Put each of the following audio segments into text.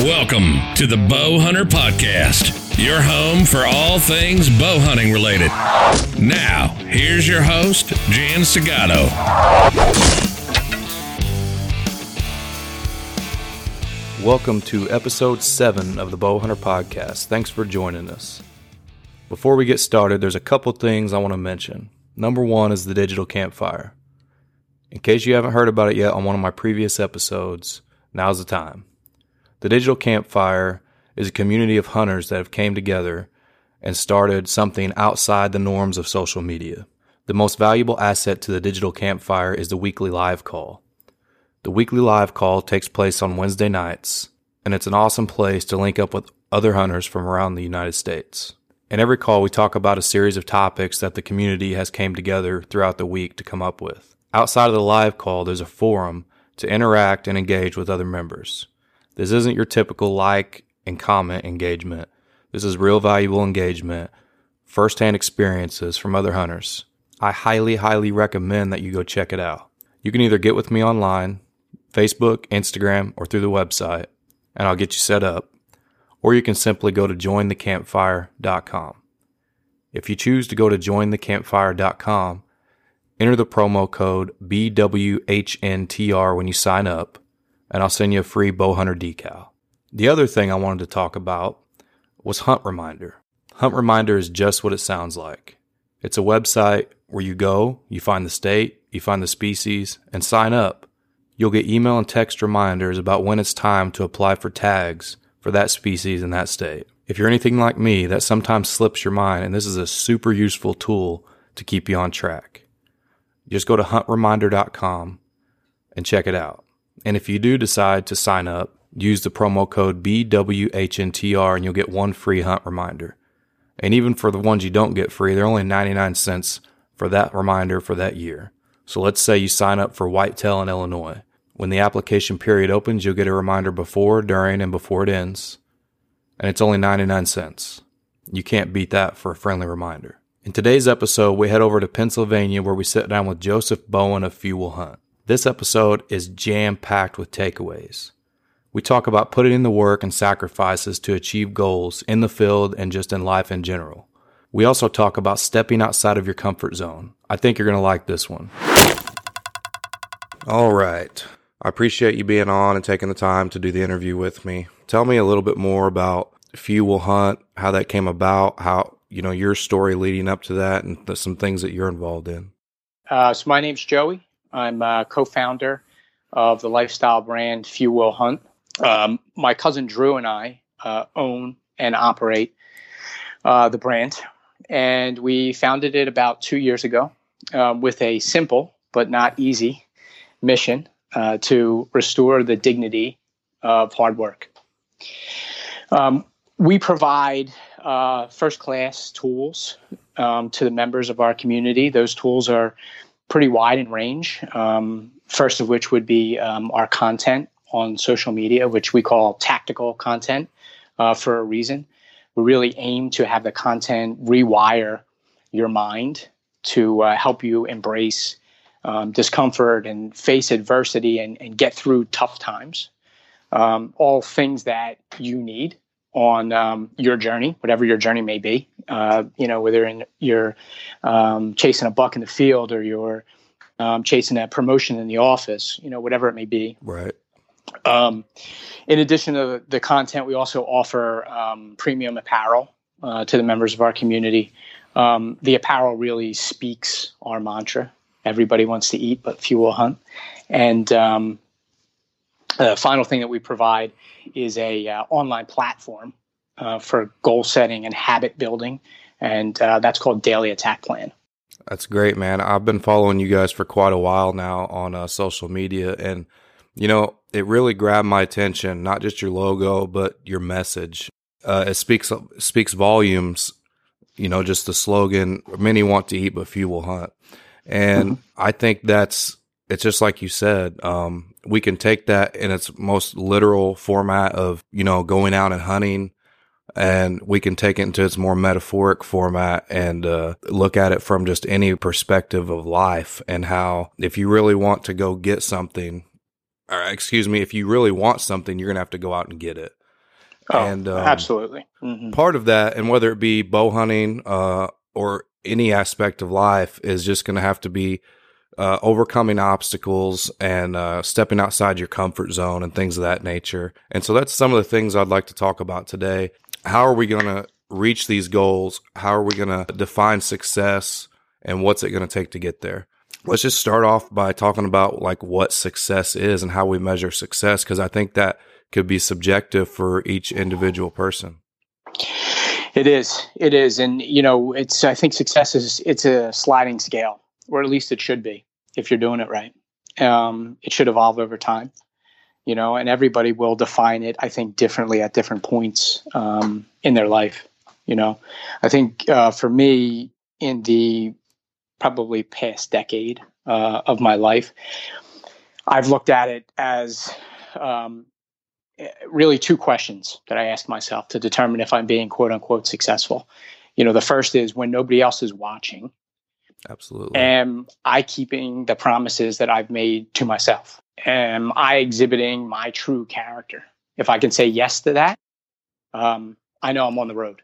Welcome to the Bow Hunter Podcast, your home for all things bow hunting related. Now, here's your host, Jan Segato. Welcome to episode 7 of the Bow Hunter Podcast. Thanks for joining us. Before we get started, there's a couple things I want to mention. Number one is the digital campfire. In case you haven't heard about it yet on one of my previous episodes, now's the time. The Digital Campfire is a community of hunters that have came together and started something outside the norms of social media. The most valuable asset to the Digital Campfire is the weekly live call. The weekly live call takes place on Wednesday nights, and it's an awesome place to link up with other hunters from around the United States. In every call, we talk about a series of topics that the community has came together throughout the week to come up with. Outside of the live call, there's a forum to interact and engage with other members. This isn't your typical like and comment engagement. This is real valuable engagement, firsthand experiences from other hunters. I highly, highly recommend that you go check it out. You can either get with me online, Facebook, Instagram, or through the website, and I'll get you set up, or you can simply go to jointhecampfire.com. If you choose to go to jointhecampfire.com, enter the promo code BWHNTR when you sign up, and I'll send you a free bow hunter decal. The other thing I wanted to talk about was Hunt Reminder. Hunt Reminder is just what it sounds like. It's a website where you go, you find the state, you find the species, and sign up. You'll get email and text reminders about when it's time to apply for tags for that species in that state. If you're anything like me, that sometimes slips your mind, and this is a super useful tool to keep you on track. Just go to huntreminder.com and check it out. And if you do decide to sign up, use the promo code BWHNTR and you'll get one free hunt reminder. And even for the ones you don't get free, they're only 99 cents for that reminder for that year. So let's say you sign up for whitetail in Illinois. When the application period opens, you'll get a reminder before, during, and before it ends. And it's only 99 cents. You can't beat that for a friendly reminder. In today's episode, we head over to Pennsylvania where we sit down with Joseph Bowen of Few Will Hunt. This episode is jam packed with takeaways. We talk about putting in the work and sacrifices to achieve goals in the field and just in life in general. We also talk about stepping outside of your comfort zone. I think you're going to like this one. All right. I appreciate you being on and taking the time to do the interview with me. Tell me a little bit more about Few Will Hunt, how that came about, how, you know, your story leading up to that, and th- some things that you're involved in. Uh, so, my name's Joey. I'm a co founder of the lifestyle brand Few Will Hunt. Um, my cousin Drew and I uh, own and operate uh, the brand, and we founded it about two years ago um, with a simple but not easy mission uh, to restore the dignity of hard work. Um, we provide uh, first class tools um, to the members of our community. Those tools are pretty wide in range. Um, first of which would be um, our content on social media, which we call tactical content uh, for a reason. We really aim to have the content rewire your mind to uh, help you embrace um, discomfort and face adversity and, and, get through tough times. Um, all things that you need on um, your journey, whatever your journey may be. Uh, you know, whether in you're um, chasing a buck in the field or you're um, chasing a promotion in the office, you know, whatever it may be. Right. Um, in addition to the content, we also offer um, premium apparel uh, to the members of our community. Um, the apparel really speaks our mantra. Everybody wants to eat, but few will hunt. And um, the final thing that we provide is a uh, online platform uh, for goal setting and habit building, and uh, that's called Daily Attack Plan. That's great, man. I've been following you guys for quite a while now on uh, social media, and you know it really grabbed my attention. Not just your logo, but your message. Uh, it speaks speaks volumes. You know, just the slogan: "Many want to eat, but few will hunt." And mm-hmm. I think that's it's just like you said. Um, we can take that in its most literal format of, you know, going out and hunting and we can take it into its more metaphoric format and uh, look at it from just any perspective of life and how if you really want to go get something or excuse me if you really want something you're gonna have to go out and get it Oh, and um, absolutely. Mm-hmm. Part of that, and whether it be bow hunting uh, or any aspect of life, is just going to have to be uh, overcoming obstacles and uh, stepping outside your comfort zone and things of that nature. And so that's some of the things I'd like to talk about today. How are we going to reach these goals? How are we going to define success? And what's it going to take to get there? Let's just start off by talking about like what success is and how we measure success, because I think that could be subjective for each individual person. It is. It is. And, you know, it's, I think success is, it's a sliding scale, or at least it should be if you're doing it right. Um, it should evolve over time, you know, and everybody will define it, I think, differently at different points um, in their life. You know, I think uh, for me, in the probably past decade uh, of my life, I've looked at it as um, really two questions that I ask myself to determine if I'm being quote unquote successful. You know, the first is when nobody else is watching. Absolutely. Am I keeping the promises that I've made to myself? Am I exhibiting my true character? If I can say yes to that, um, I know I'm on the road.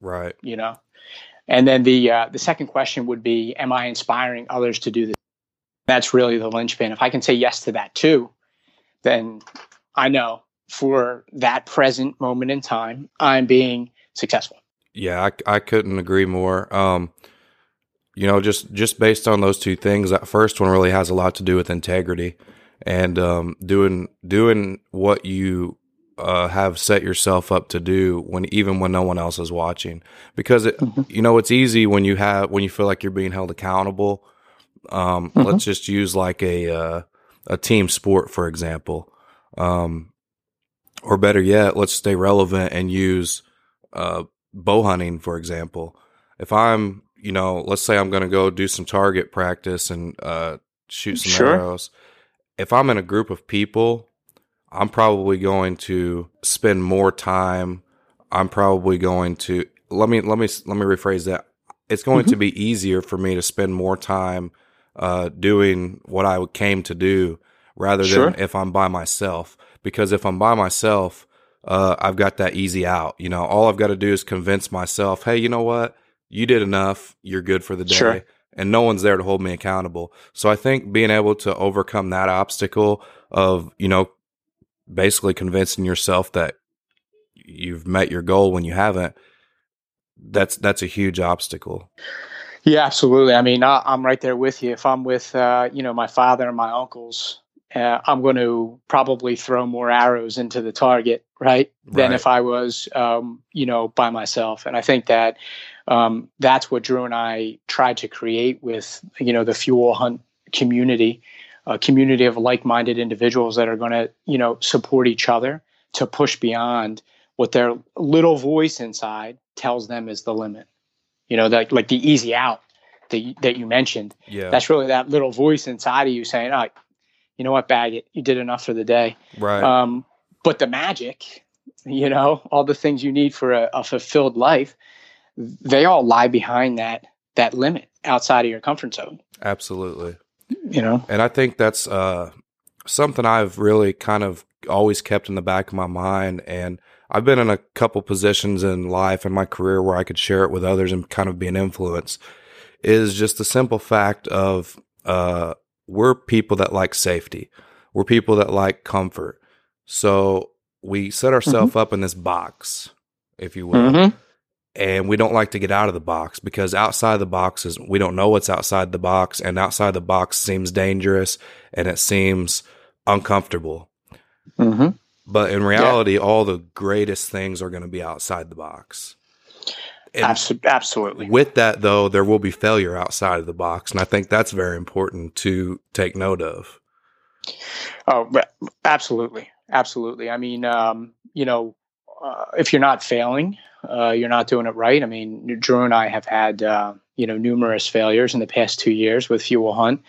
Right. You know, and then the uh, the second question would be, am I inspiring others to do this? That's really the linchpin. If I can say yes to that too, then I know for that present moment in time, I'm being successful. Yeah, I, I couldn't agree more. Um, you know, just just based on those two things, that first one really has a lot to do with integrity and um, doing doing what you uh, have set yourself up to do when even when no one else is watching. Because it, mm-hmm. you know, it's easy when you have when you feel like you're being held accountable. Um, mm-hmm. Let's just use like a uh, a team sport for example. Um, or better yet, let's stay relevant and use uh, bow hunting, for example. If I'm, you know, let's say I'm going to go do some target practice and uh, shoot some sure. arrows. If I'm in a group of people, I'm probably going to spend more time. I'm probably going to let me let me let me rephrase that. It's going mm-hmm. to be easier for me to spend more time uh, doing what I came to do rather sure. than if I'm by myself because if I'm by myself, uh, I've got that easy out. You know, all I've got to do is convince myself, hey, you know what? You did enough. You're good for the day. Sure. And no one's there to hold me accountable. So I think being able to overcome that obstacle of, you know, basically convincing yourself that you've met your goal when you haven't, that's that's a huge obstacle. Yeah, absolutely. I mean, I, am right there with you. If I'm with, uh, you know, my father and my uncles, uh, I'm going to probably throw more arrows into the target, right, than right. if I was, um, you know, by myself. And I think that um, that's what Drew and I tried to create with, you know, the Few Will Hunt community, a community of like-minded individuals that are going to, you know, support each other to push beyond what their little voice inside tells them is the limit. You know, that like the easy out that you, that you mentioned. Yeah. That's really that little voice inside of you saying, "Oh, you know what, bag it. You did enough for the day. Right. Um, but the magic, you know, all the things you need for a, a fulfilled life, they all lie behind that that limit outside of your comfort zone. Absolutely. You know, and I think that's uh, something I've really kind of always kept in the back of my mind. And I've been in a couple positions in life in my career where I could share it with others and kind of be an influence. Is just the simple fact of uh, we're people that like safety. We're people that like comfort. So we set ourselves mm-hmm. up in this box, if you will. Mm-hmm. And we don't like to get out of the box because outside the box is we don't know what's outside the box, and outside the box seems dangerous and it seems uncomfortable. Mm-hmm. But in reality, yeah. all the greatest things are going to be outside the box. Absolutely. With that, though, there will be failure outside of the box, and I think that's very important to take note of. Oh, absolutely, absolutely. I mean, um, you know, uh, if you're not failing, uh, you're not doing it right. I mean, Drew and I have had uh, you know numerous failures in the past two years with Few Will Hunt,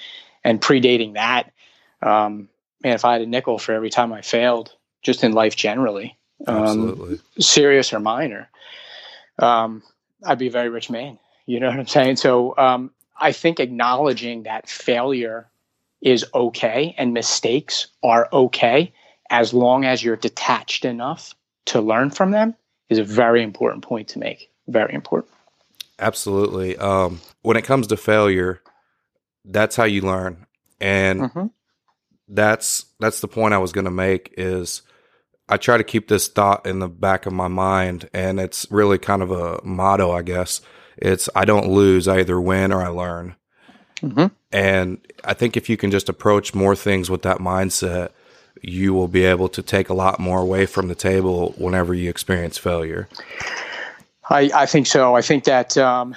and predating that, um, man, if I had a nickel for every time I failed, just in life generally, um, serious or minor, um, I'd be a very rich man. You know what I'm saying? So um, I think acknowledging that failure is okay and mistakes are okay as long as you're detached enough to learn from them is a very important point to make. Very important. Absolutely. Um, when it comes to failure, that's how you learn, and Mhm. that's that's the point I was going to make. Is I try to keep this thought in the back of my mind, and it's really kind of a motto, I guess. It's I don't lose, I either win or I learn. Mhm. And I think if you can just approach more things with that mindset, you will be able to take a lot more away from the table whenever you experience failure. I, I think so. I think that um,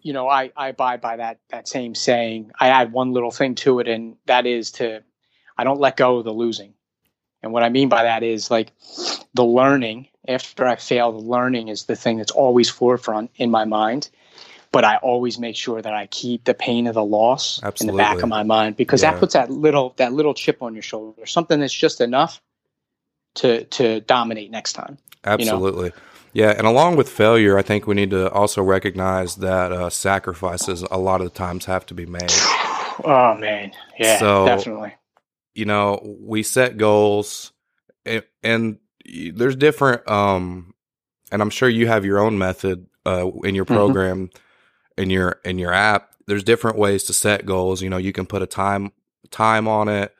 you know I, I abide by that that same saying. I add one little thing to it, and that is to I don't let go of the losing. And what I mean by that is like the learning after I fail. The learning is the thing that's always forefront in my mind. But I always make sure that I keep the pain of the loss in the back of my mind because Yeah. that puts that little that little chip on your shoulder, something that's just enough to to dominate next time. know? Absolutely. Yeah, and along with failure, I think we need to also recognize that uh, sacrifices a lot of the times have to be made. Oh man, yeah, So- definitely. You know, we set goals, and, and there's different. Um, and I'm sure you have your own method uh, in your Mhm. program, in your in your app. There's different ways to set goals. You know, you can put a time time on it,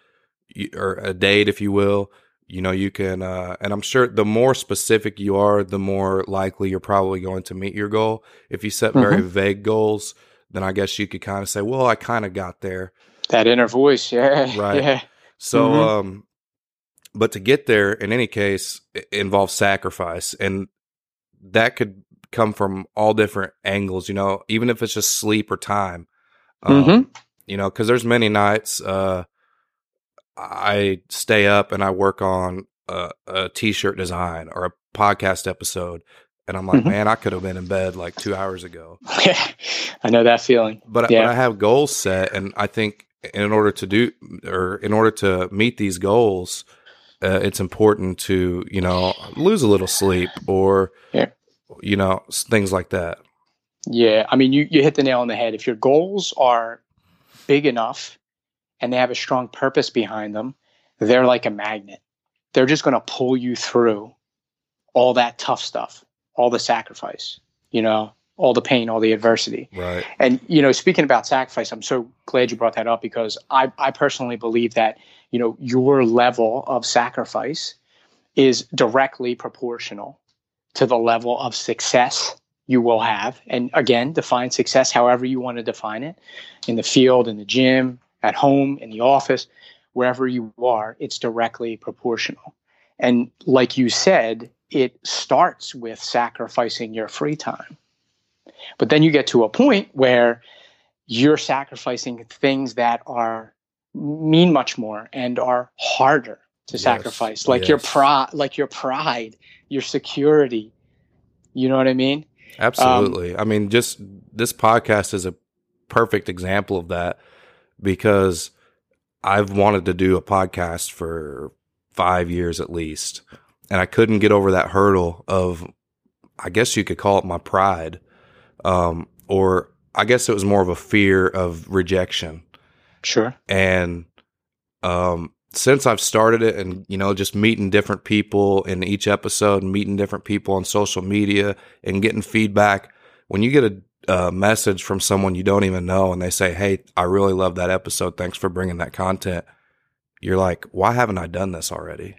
or a date, if you will. You know, you can, uh, and I'm sure the more specific you are, the more likely you're probably going to meet your goal. If you set very vague goals, then I guess you could kind of say, well, I kind of got there. That inner voice, yeah, Right. yeah, So, Mhm. um, but to get there, in any case, it involves sacrifice, and that could come from all different angles. You know, even if it's just sleep or time. Um, Mhm. You know, because there's many nights uh, I stay up and I work on a, a t-shirt design or a podcast episode, and I'm like, Mhm. man, I could have been in bed like two hours ago. I know that feeling. but, Yeah. but I have goals set, and I think in order to do or in order to meet these goals, uh, it's important to you know lose a little sleep or Yeah. You know things like that. Yeah, I mean, you you hit the nail on the head. If your goals are big enough and they have a strong purpose behind them, they're like a magnet. They're just going to pull you through all that tough stuff, all the sacrifice, you know, all the pain, all the adversity. Right. And you know, speaking about sacrifice, I'm so glad you brought that up because I, I personally believe that you know your level of sacrifice is directly proportional to the level of success you will have. And again, define success however you want to define it in the field, in the gym, at home, in the office, wherever you are, it's directly proportional. And like you said, it starts with sacrificing your free time. But then you get to a point where you're sacrificing things that are mean much more and are harder to Yes, sacrifice, like your yes. pride, like your pride, your security. You know what I mean? Absolutely. I mean, just this podcast is a perfect example of that because I've wanted to do a podcast for five years at least, and I couldn't get over that hurdle of, I guess you could call it my pride, um, or I guess it was more of a fear of rejection. Sure. And um, since I've started it, and you know, just meeting different people in each episode, and meeting different people on social media, and getting feedback. When you get a, a message from someone you don't even know, and they say, "Hey, I really love that episode. Thanks for bringing that content," you're like, "Why haven't I done this already?"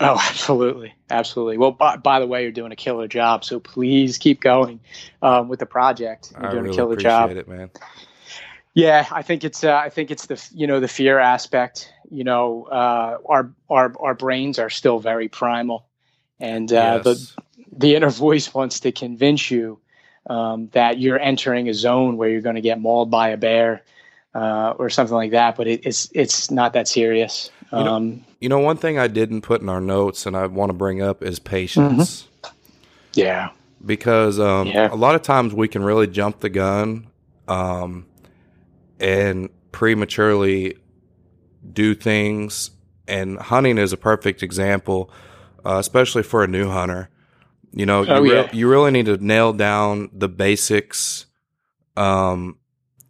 Oh, absolutely, absolutely. Well, by, by the way, you're doing a killer job. So please keep going um, with the project. You're I doing really a killer appreciate job. it, man. Yeah, I think it's uh, I think it's the you know the fear aspect. You know, uh, our our our brains are still very primal, and uh, the Yes. the inner voice wants to convince you um, that you're entering a zone where you're going to get mauled by a bear uh, or something like that. But it, it's it's not that serious. You know- Um, You know, one thing I didn't put in our notes, and I want to bring up is patience. yeah, because um, Yeah. a lot of times we can really jump the gun um, and prematurely do things. And hunting is a perfect example, uh, especially for a new hunter. You know, you, Oh, re- yeah. you really need to nail down the basics um,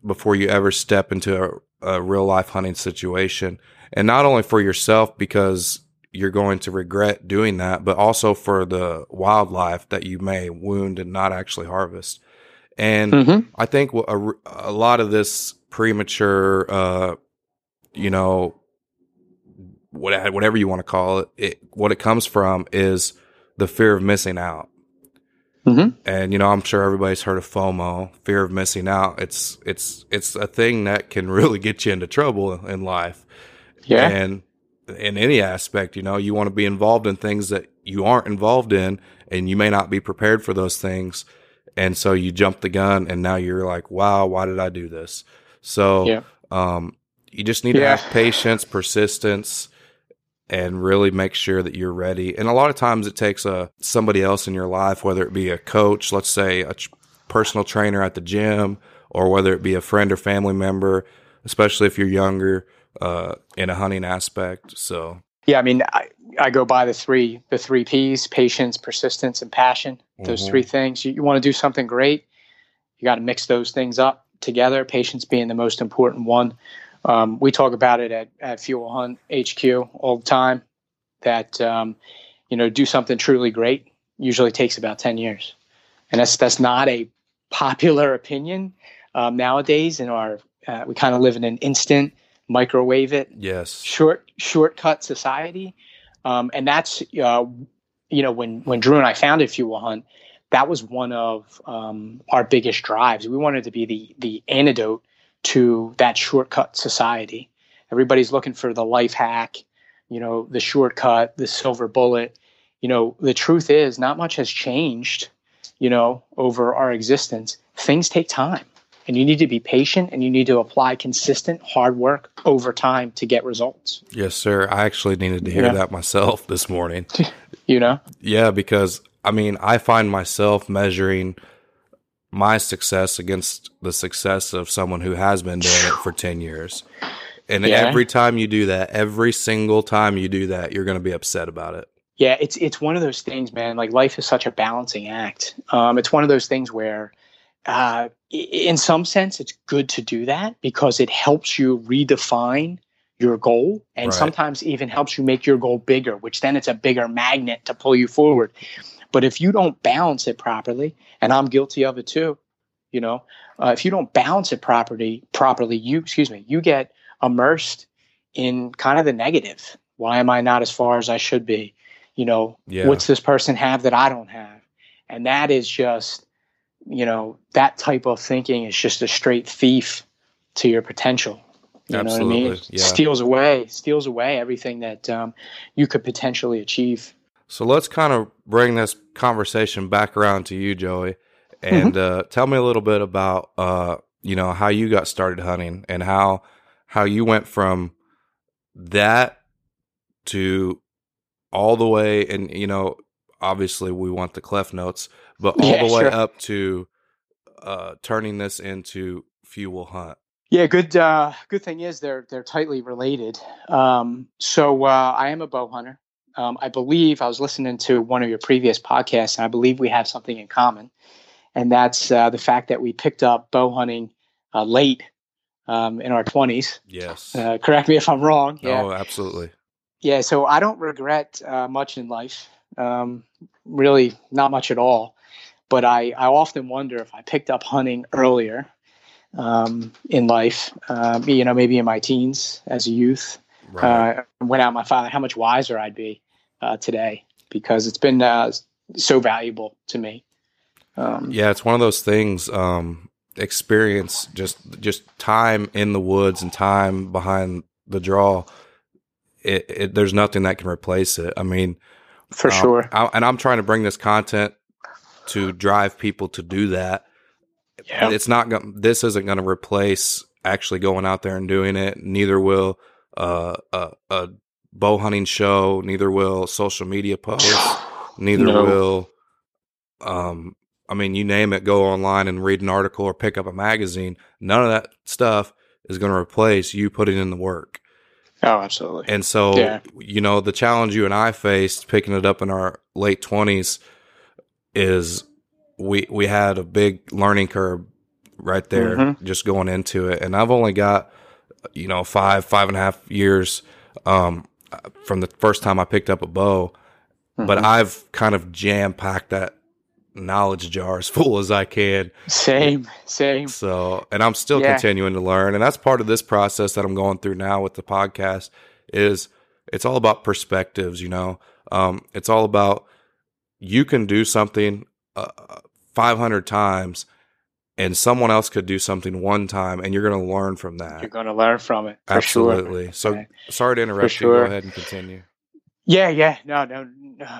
before you ever step into a, a real life hunting situation. And not only for yourself, because you're going to regret doing that, but also for the wildlife that you may wound and not actually harvest. And Mhm. I think a, a lot of this premature, uh, you know, whatever you want to call it, it, what it comes from is the fear of missing out. Mhm. And you know, I'm sure everybody's heard of FOMO, fear of missing out. It's it's it's a thing that can really get you into trouble in life. Yeah. And in any aspect, you know, you want to be involved in things that you aren't involved in and you may not be prepared for those things. And so you jump the gun and now you're like, wow, why did I do this? So, Yeah. um, you just need to have patience, persistence, and really make sure that you're ready. And a lot of times it takes a somebody else in your life, whether it be a coach, let's say a ch- personal trainer at the gym, or whether it be a friend or family member, especially if you're younger, uh, in a hunting aspect. So, Yeah, I mean, I, I go by the three the three P's: patience, persistence, and passion. Those Mhm. three things. You, you want to do something great, you got to mix those things up together. Patience being the most important one. Um, we talk about it at, at Few Will Hunt HQ all the time. That um, you know, do something truly great usually takes about ten years, and that's that's not a popular opinion um, nowadays. In our, uh, we kind of live in an instant microwave it yes. short shortcut society um, and that's uh, you know when when drew and i founded Few Will Hunt that was one of um, our biggest drives we wanted to be the the antidote to that shortcut society everybody's looking for the life hack you know the shortcut the silver bullet you know the truth is not much has changed you know over our existence things take time and you need to be patient and you need to apply consistent hard work over time to get results Yes, sir. I actually needed to hear Yeah. that myself this morning. you know Yeah, because I mean, I find myself measuring my success against the success of someone who has been doing it for 10 years. And Yeah. every time you do that, every single time you do that, you're going to be upset about it. yeah it's it's one of those things man like life is such a balancing act um, it's one of those things where uh, in some sense it's good to do that because it helps you redefine your goal and Right. sometimes even helps you make your goal bigger which then it's a bigger magnet to pull you forward but if you don't balance it properly and i'm guilty of it too you know uh, if you don't balance it properly properly you excuse me you get immersed in kind of the negative. Why am i not as far as i should be? You know Yeah. what's this person have that i don't have? And that is just you know that type of thinking is just a straight thief to your potential. You know what i mean? Absolutely, yeah. steals away steals away everything that um, you could potentially achieve So let's kind of bring this conversation back around to you, Joey, and Mm-hmm. uh, tell me a little bit about uh, you know how you got started hunting and how how you went from that to all the way, and you know, obviously we want the clef notes, but all Yeah, the way sure. up to uh, turning this into Few Will Hunt. Yeah, good. Uh, good thing is they're they're tightly related. Um, so uh, I am a bow hunter. Um, I believe I was listening to one of your previous podcasts, and I believe we have something in common, and that's uh, the fact that we picked up bow hunting uh, late um, in our twenties. Yes. Uh, correct me if I'm wrong. Yeah, Oh, absolutely. yeah. So I don't regret uh, much in life. Um, really, not much at all. But I, I often wonder if I picked up hunting earlier um, in life, uh, you know, maybe in my teens as a youth, Right. uh, went out my father, how much wiser I'd be uh, today because it's been uh, so valuable to me. Um, Yeah, it's one of those things. Um, experience, just just time in the woods and time behind the draw. It, it there's nothing that can replace it. I mean, For um, sure. I, and I'm trying to bring this content to drive people to do that. Yeah. It's not going. This isn't going to replace actually going out there and doing it. Neither will uh, a, a bow hunting show. Neither will social media posts. Neither No. will, um, I mean, you name it. Go online and read an article or pick up a magazine. None of that stuff is going to replace you putting in the work. Oh, absolutely. And so, Yeah. you know, the challenge you and I faced picking it up in our late twenties is we we had a big learning curve right there, Mhm. just going into it. And I've only got you know five five and a half years um, from the first time I picked up a bow, but Mhm. I've kind of jam packed that knowledge jar as full as I can. Same, same. So, and I'm still Yeah. continuing to learn, and that's part of this process that I'm going through now with the podcast. Is it's all about perspectives, you know. Um, it's all about you can do something uh, 500 times, and someone else could do something one time, and you're going to learn from that. You're going to learn from it. For Sure. Absolutely. So, Okay. sorry to interrupt you. Go ahead and continue. Yeah, yeah, no, no,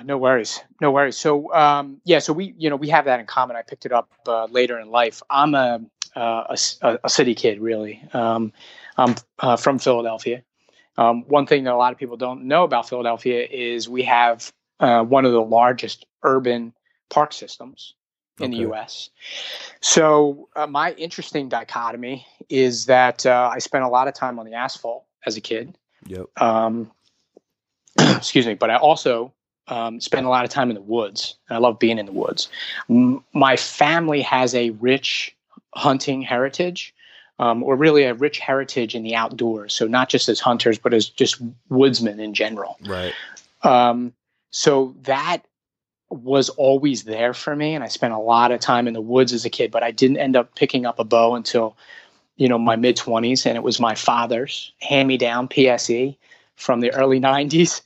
no, worries, no worries. So, um, yeah, so we, you know, we have that in common. I picked it up uh, later in life. I'm a uh, a- a city kid, really. Um, I'm uh, from Philadelphia. Um, one thing that a lot of people don't know about Philadelphia is we have uh, one of the largest urban park systems in the U.S. So, uh, my interesting dichotomy is that uh, I spent a lot of time on the asphalt as a kid Yep. um, excuse me, but I also um, spend a lot of time in the woods. And I love being in the woods. M- my family has a rich hunting heritage, um, or really a rich heritage in the outdoors. So not just as hunters, but as just woodsmen in general. Right. Um, so that was always there for me, and I spent a lot of time in the woods as a kid. But I didn't end up picking up a bow until you know my mid twenties, and it was my father's hand me down PSE from the early '90s.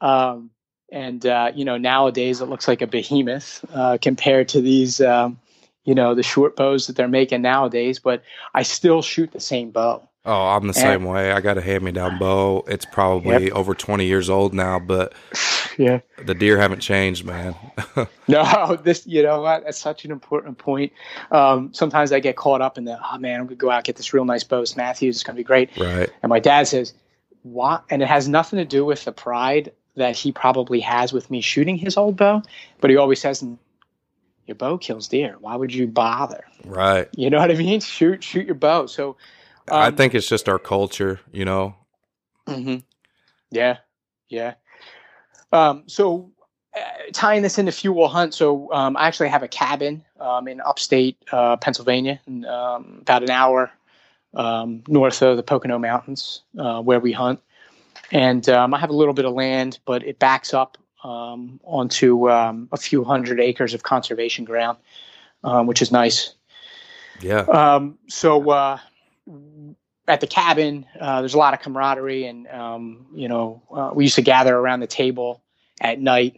Um, and uh, you know nowadays it looks like a behemoth uh, compared to these um, you know the short bows that they're making nowadays. But I still shoot the same bow. Oh, I'm the same way. I got a hand me down bow. It's probably over 20 years old now, but Yeah. the deer haven't changed, man. No, this you know what? That's such an important point. Um, sometimes I get caught up in the oh man, I'm gonna go out and get this real nice bow. It's Mathews. It's gonna be great. right. And my dad says, "What?" And it has nothing to do with the pride that he probably has with me shooting his old bow, but he always says, "Your bow kills deer. Why would you bother?" Right. You know what I mean? Shoot, shoot your bow. So, I um, think it's just our culture, you know. hmm Yeah, yeah. Um, so uh, tying this into Few Will Hunt, so um, I actually have a cabin um, in upstate uh, Pennsylvania, and, um, about an hour um, north of the Pocono Mountains, uh, where we hunt. And um, I have a little bit of land, but it backs up um, onto um, a few hundred acres of conservation ground, um, which is nice. Yeah. Um, so uh, at the cabin, uh, there's a lot of camaraderie, and um, you know, uh, we used to gather around the table at night,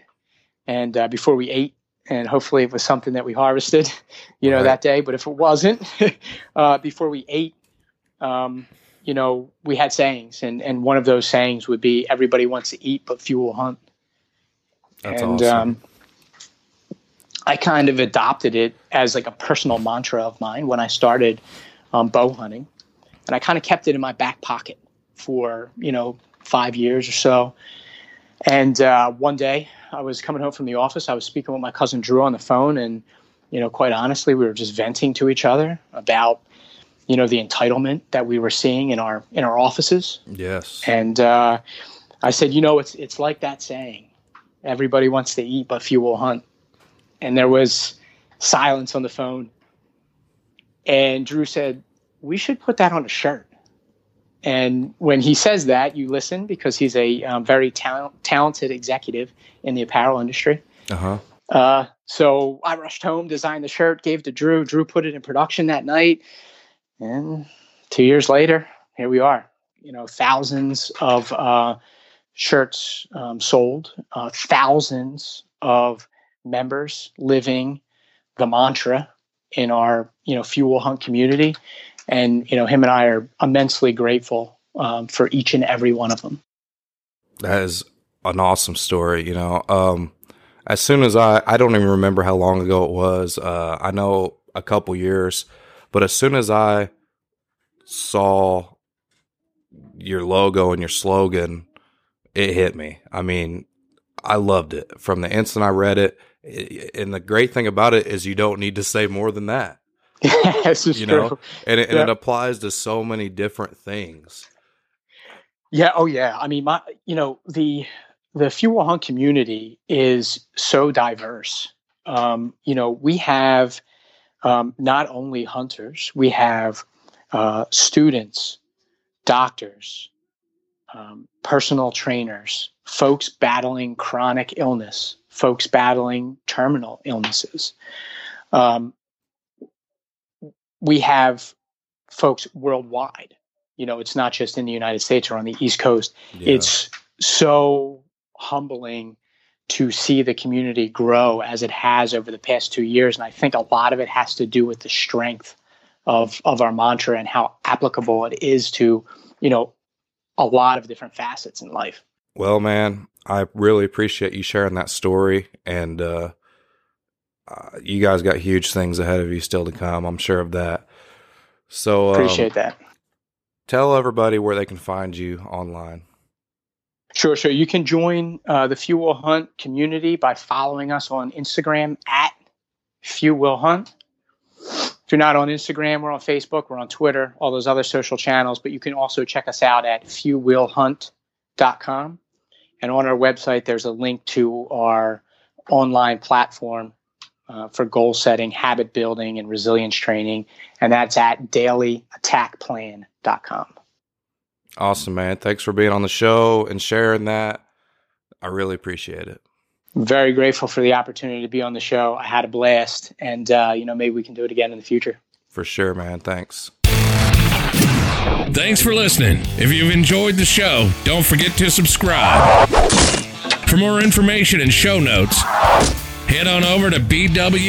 and uh, before we ate, and hopefully it was something that we harvested, you know, Right. that day. But if it wasn't, uh, before we ate, um, you know, we had sayings, and and one of those sayings would be, "Everybody wants to eat, but few will hunt." That's and awesome. um, I kind of adopted it as like a personal mantra of mine when I started um, bow hunting, and I kind of kept it in my back pocket for you know five years or so. And uh, one day, I was coming home from the office. I was speaking with my cousin Drew on the phone, and you know, quite honestly, we were just venting to each other about you know the entitlement that we were seeing in our in our offices. yes. And uh, I said, you know, it's it's like that saying, everybody wants to eat, but few will hunt. And there was silence on the phone. And Drew said, we should put that on a shirt. And when he says that, you listen because he's a um, very talent, talented executive in the apparel industry. Uh-huh. Uh, so I rushed home, designed the shirt, gave to Drew. Drew put it in production that night. And two years later, here we are. You know, thousands of uh, shirts um, sold, uh, thousands of members living the mantra in our, you know, Few Will Hunt community. And, you know, him and I are immensely grateful um, for each and every one of them. That is an awesome story, you know. Um as soon as I I don't even remember how long ago it was. Uh I know a couple years, but as soon as I saw your logo and your slogan, it hit me. I mean, I loved it from the instant I read it. And the great thing about it is you don't need to say more than that. this is You true. know, and it, and Yeah. it applies to so many different things. Yeah. Oh, yeah. I mean, my, you know, the the Few Will Hunt community is so diverse. Um, you know, we have um, not only hunters, we have uh, students, doctors, um, personal trainers, folks battling chronic illness, folks battling terminal illnesses. Um, we have folks worldwide. You know, it's not just in the United States or on the East Coast. Yeah. It's so humbling to see the community grow as it has over the past two years. And I think a lot of it has to do with the strength of, of our mantra and how applicable it is to, you know, a lot of different facets in life. Well, man, I really appreciate you sharing that story. And uh, uh, you guys got huge things ahead of you still to come. I'm sure of that. So um, Appreciate that. Tell everybody where they can find you online. Sure, sure. You can join uh, the Few Will Hunt community by following us on Instagram at Few Will Hunt. If you're not on Instagram, we're on Facebook, we're on Twitter, all those other social channels, but you can also check us out at fewwillhunt.com. And on our website, there's a link to our online platform uh, for goal setting, habit building, and resilience training. And that's at dailyattackplan.com. Awesome, man. Thanks for being on the show and sharing that. I really appreciate it. very grateful for the opportunity to be on the show. I had a blast, and uh, you know maybe we can do it again in the future. For sure, man. Thanks. Thanks for listening. If you've enjoyed the show, don't forget to subscribe. For more information and show notes, head on over to bwhntr.com.